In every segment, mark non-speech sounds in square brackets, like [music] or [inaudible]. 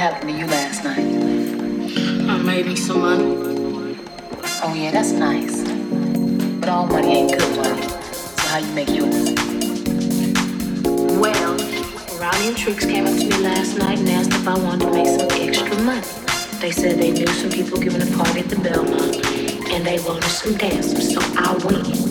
happened to you last night? Uh, I made me some money. Oh yeah, that's nice. But all money ain't good money. So how you make yours? Well, Ronnie and Trix came up to me last night and asked if I wanted to make some extra money. They said they knew some people giving a party at the Belmont and they wanted some dancers, so I went.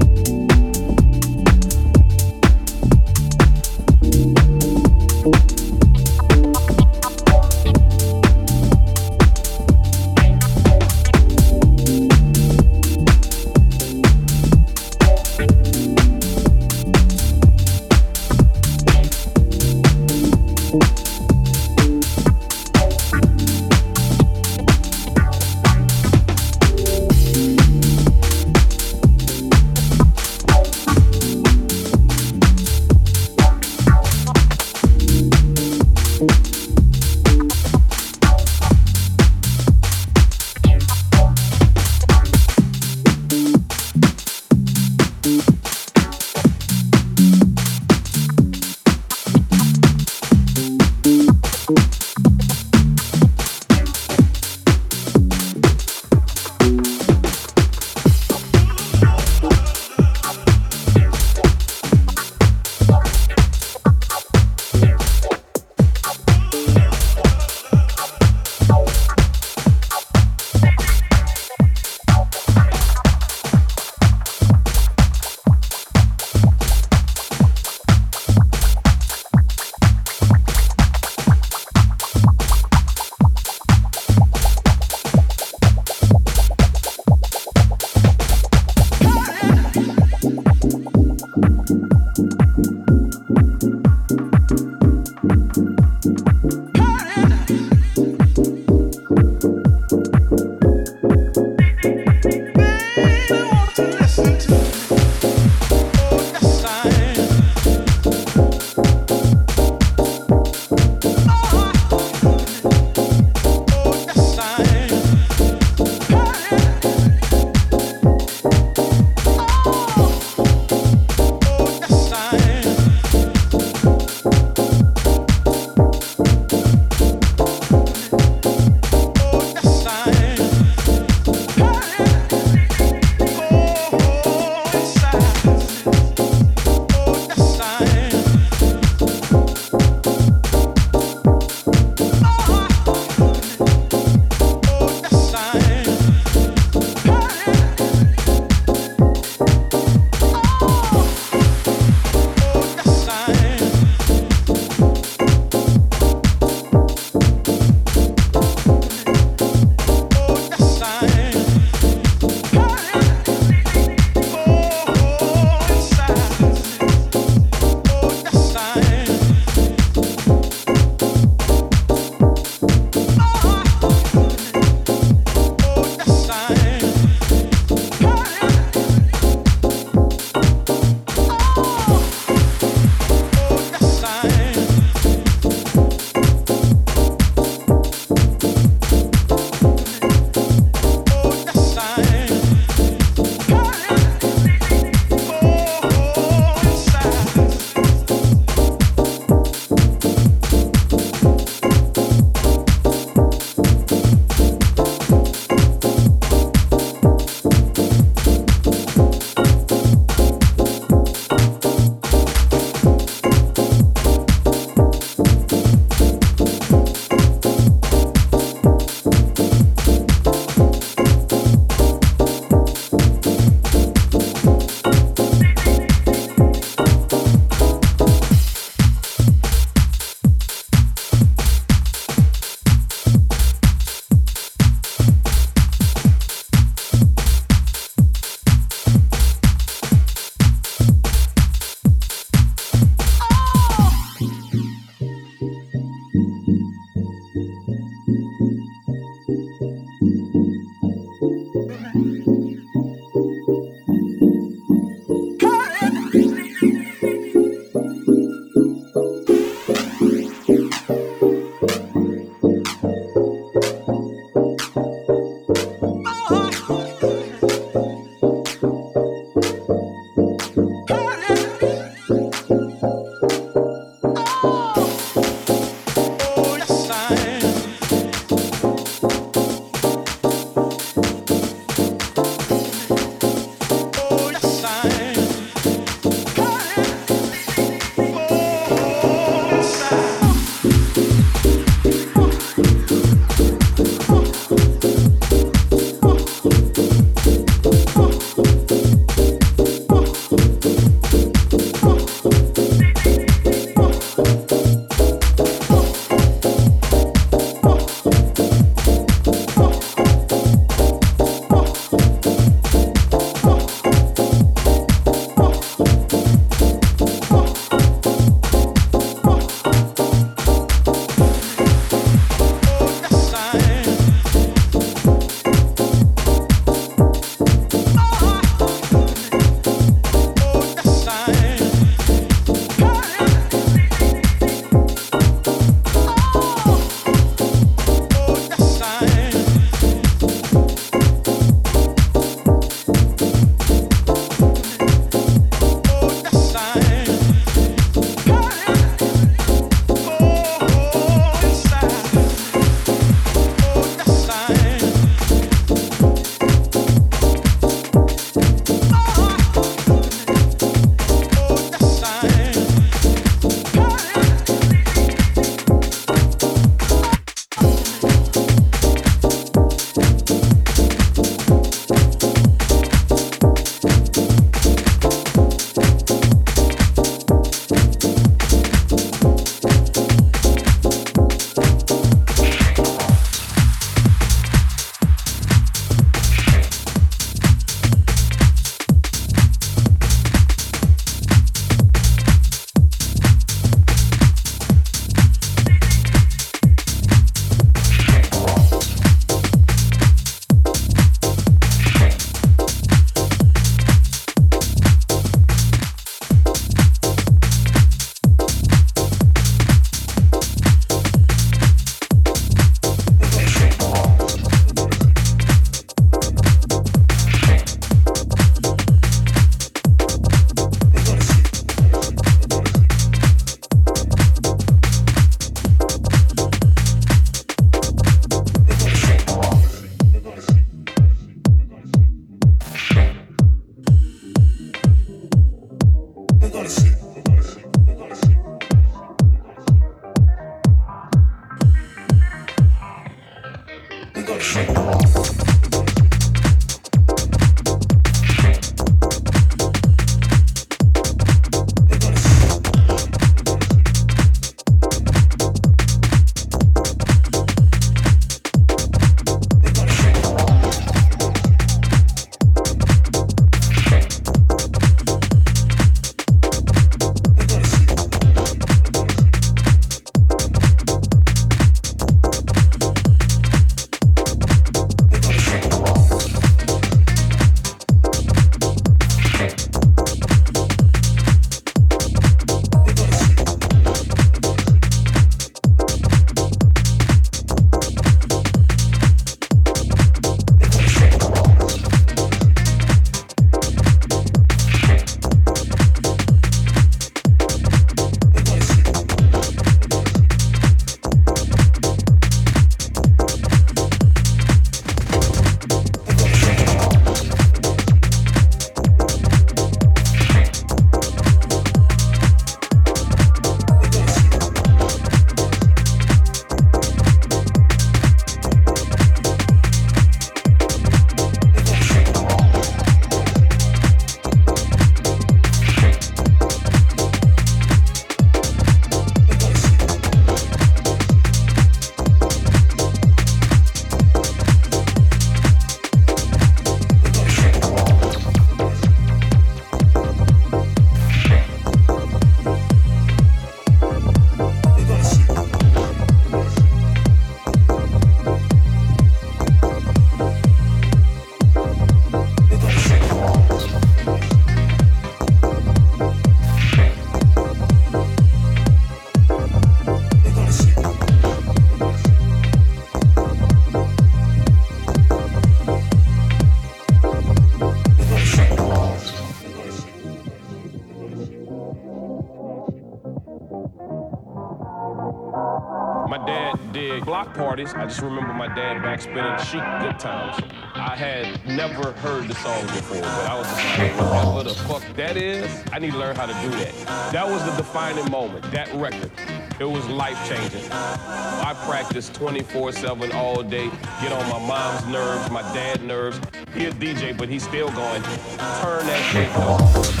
Parties. I just remember my dad back spinning Chic good times. I had never heard the song before, but I was just like, whatever the fuck that is, I need to learn how to do that. That was the defining moment, that record. It was life changing. I practiced 24 7 all day, get on my mom's nerves, my dad's nerves. He a DJ, but he's still going, turn that shit up.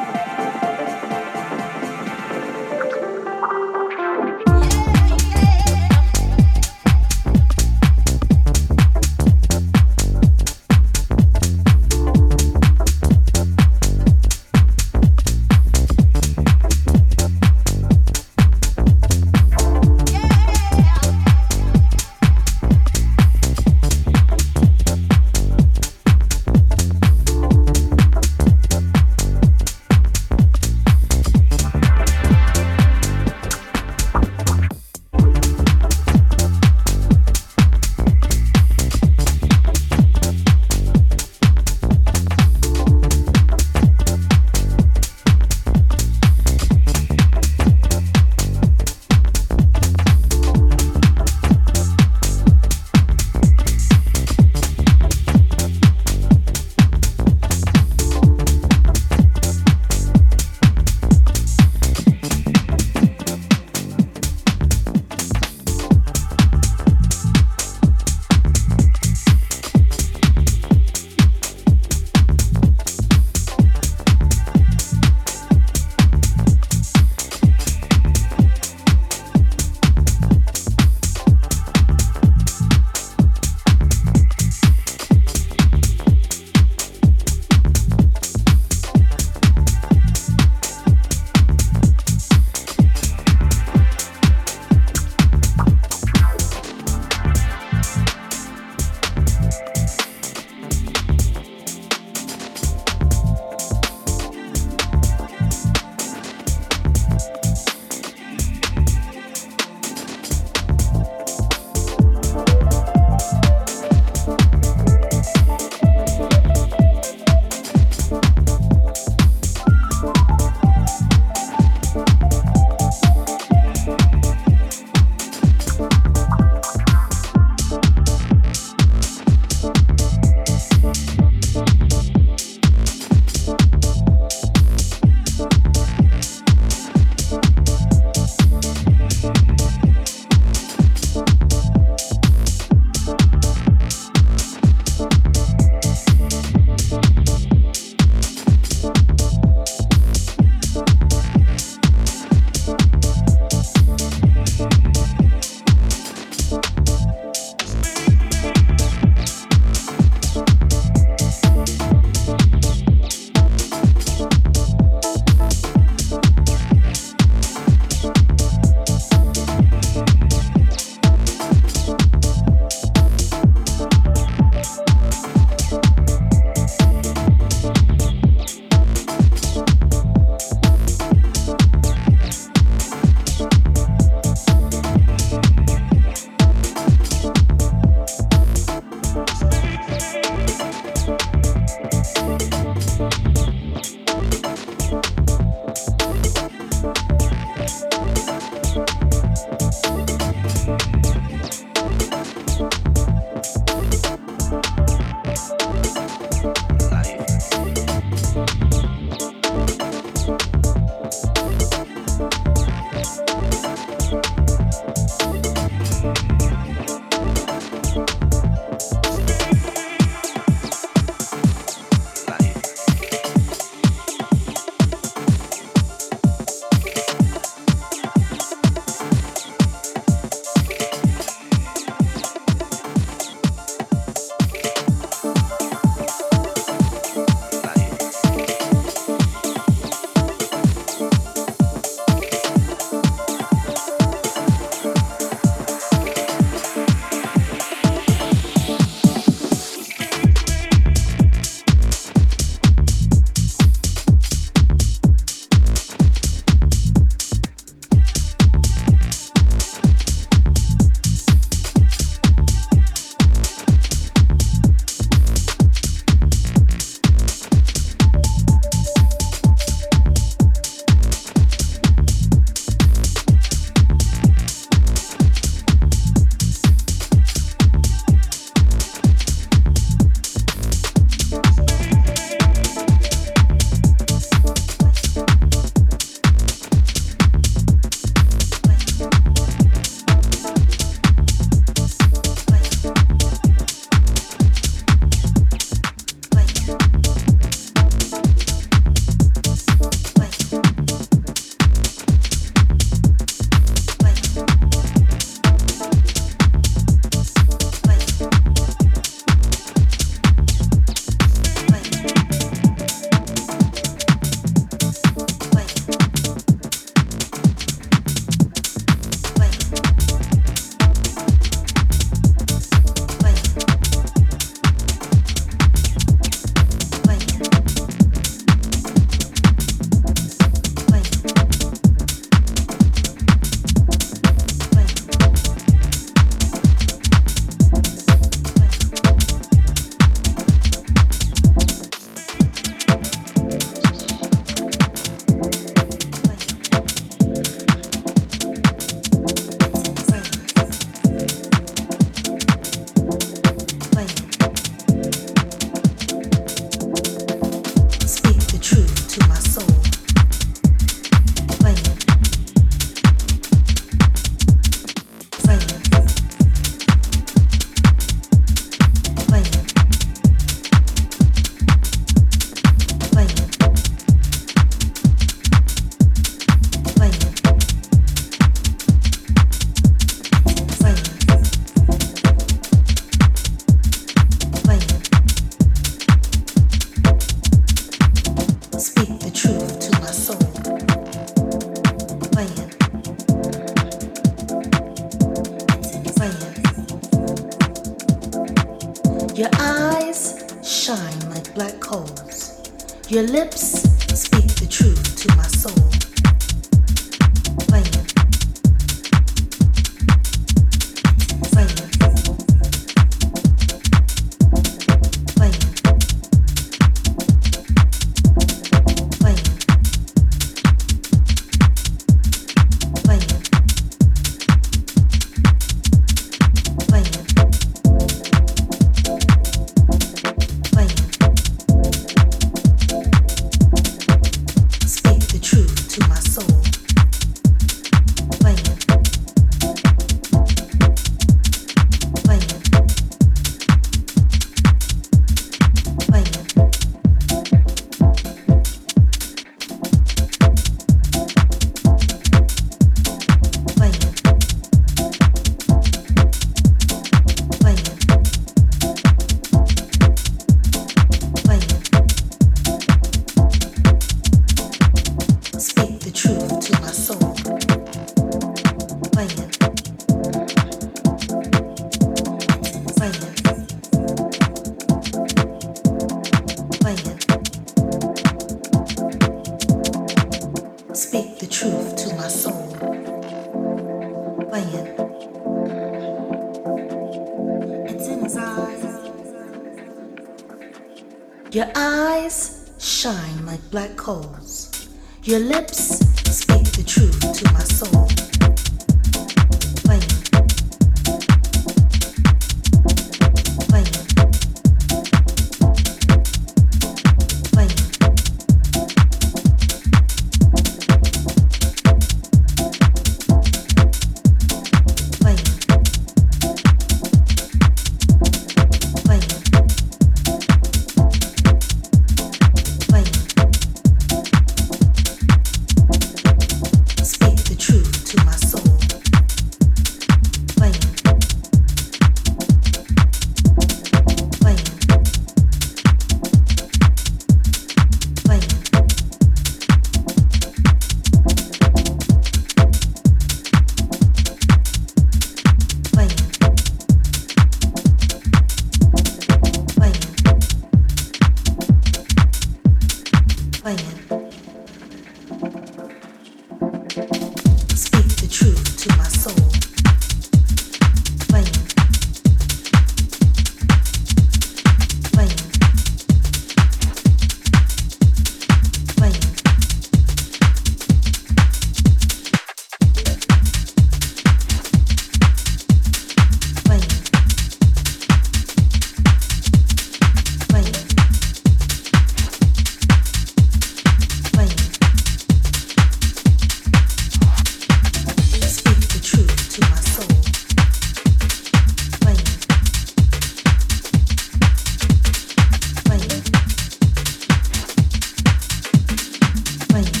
своим.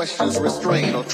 Questions restrain or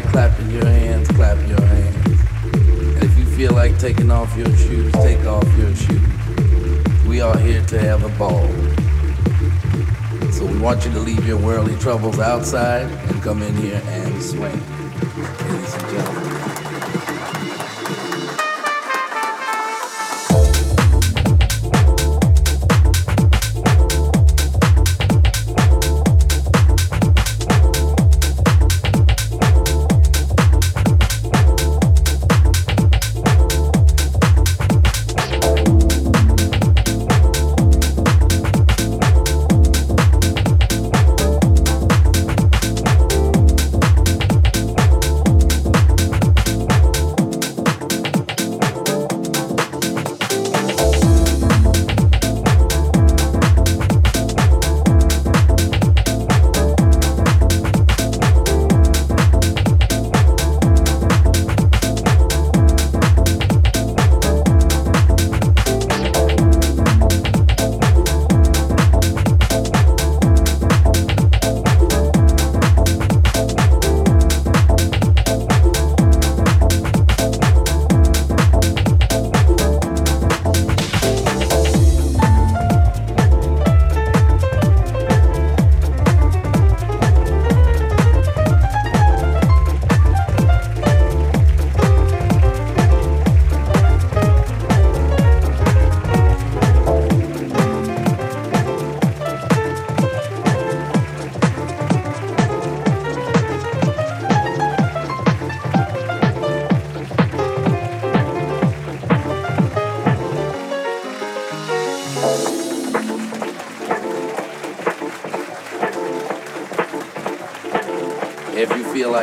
like clapping your hands, clap your hands. And if you feel like taking off your shoes, take off your shoes. We are here to have a ball. So we want you to leave your worldly troubles outside and come in here and swing.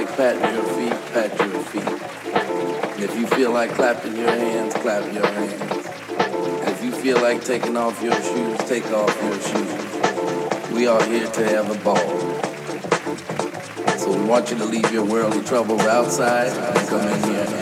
Patting your feet, pat your feet. And if you feel like clapping your hands, clap your hands. And if you feel like taking off your shoes, take off your shoes. We are here to have a ball. So we want you to leave your worldly troubles outside and come in here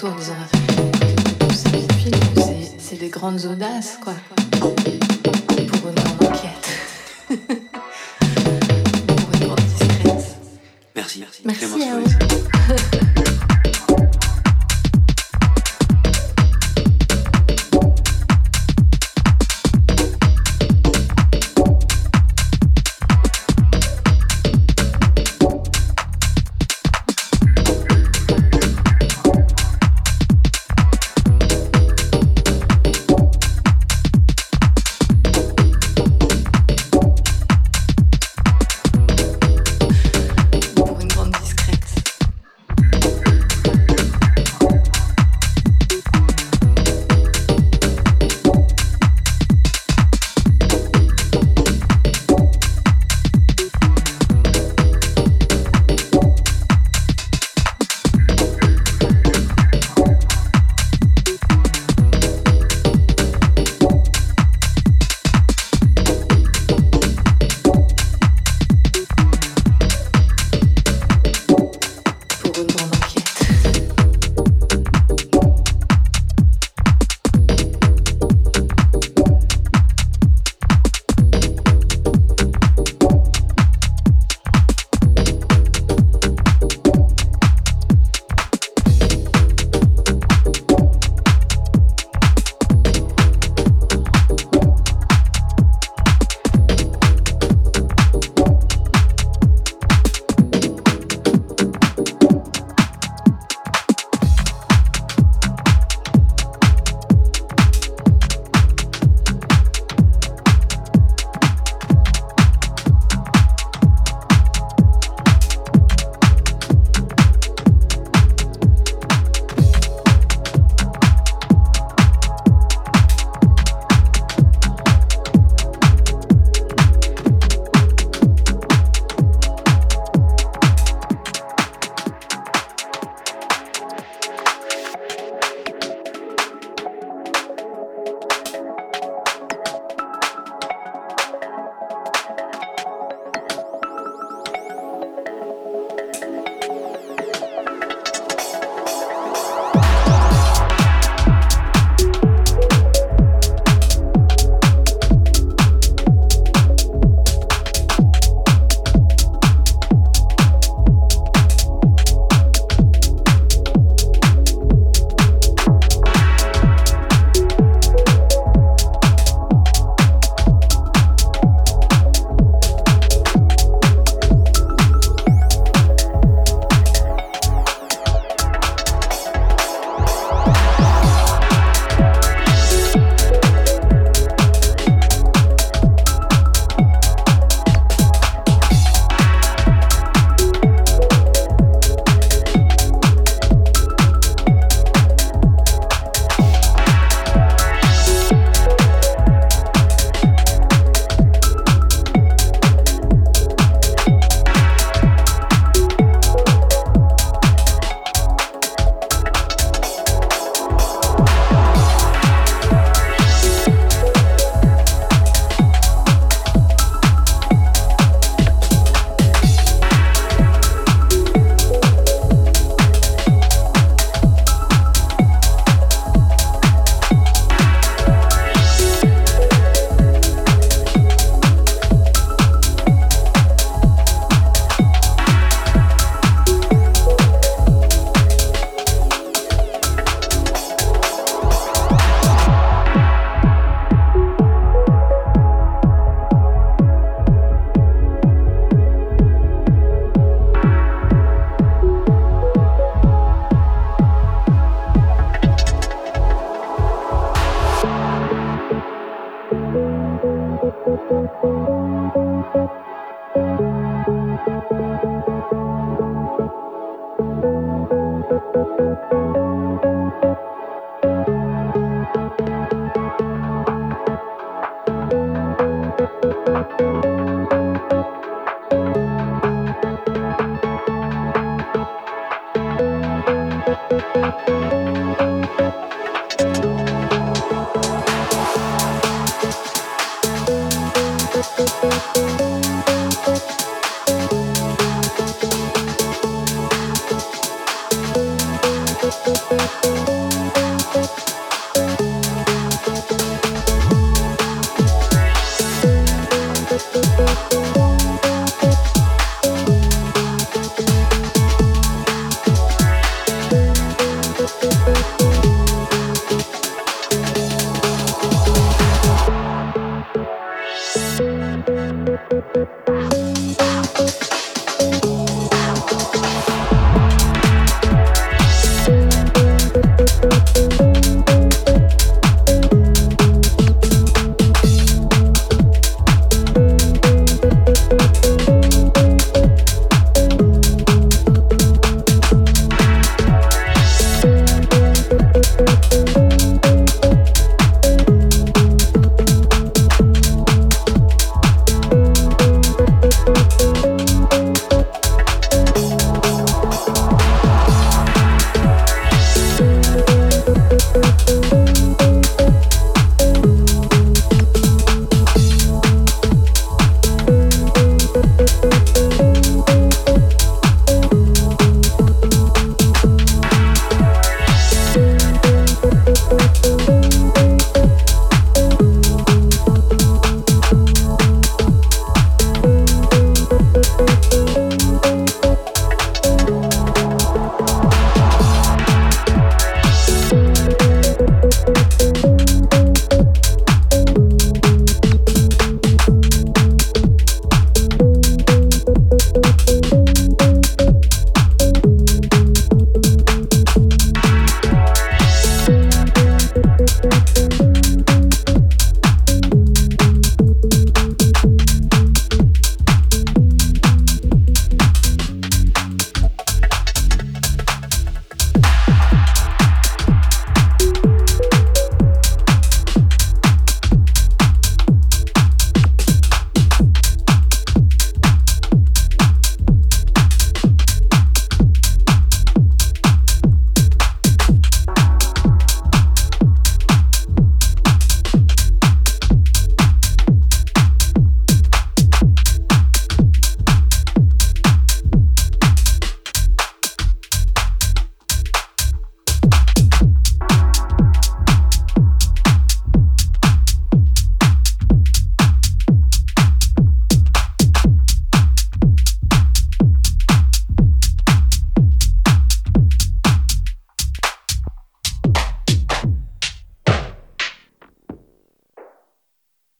la en disant c'est des grandes audaces, quoi. Pour une grande enquête. [laughs] Pour une grande discrète. Merci, merci. merci.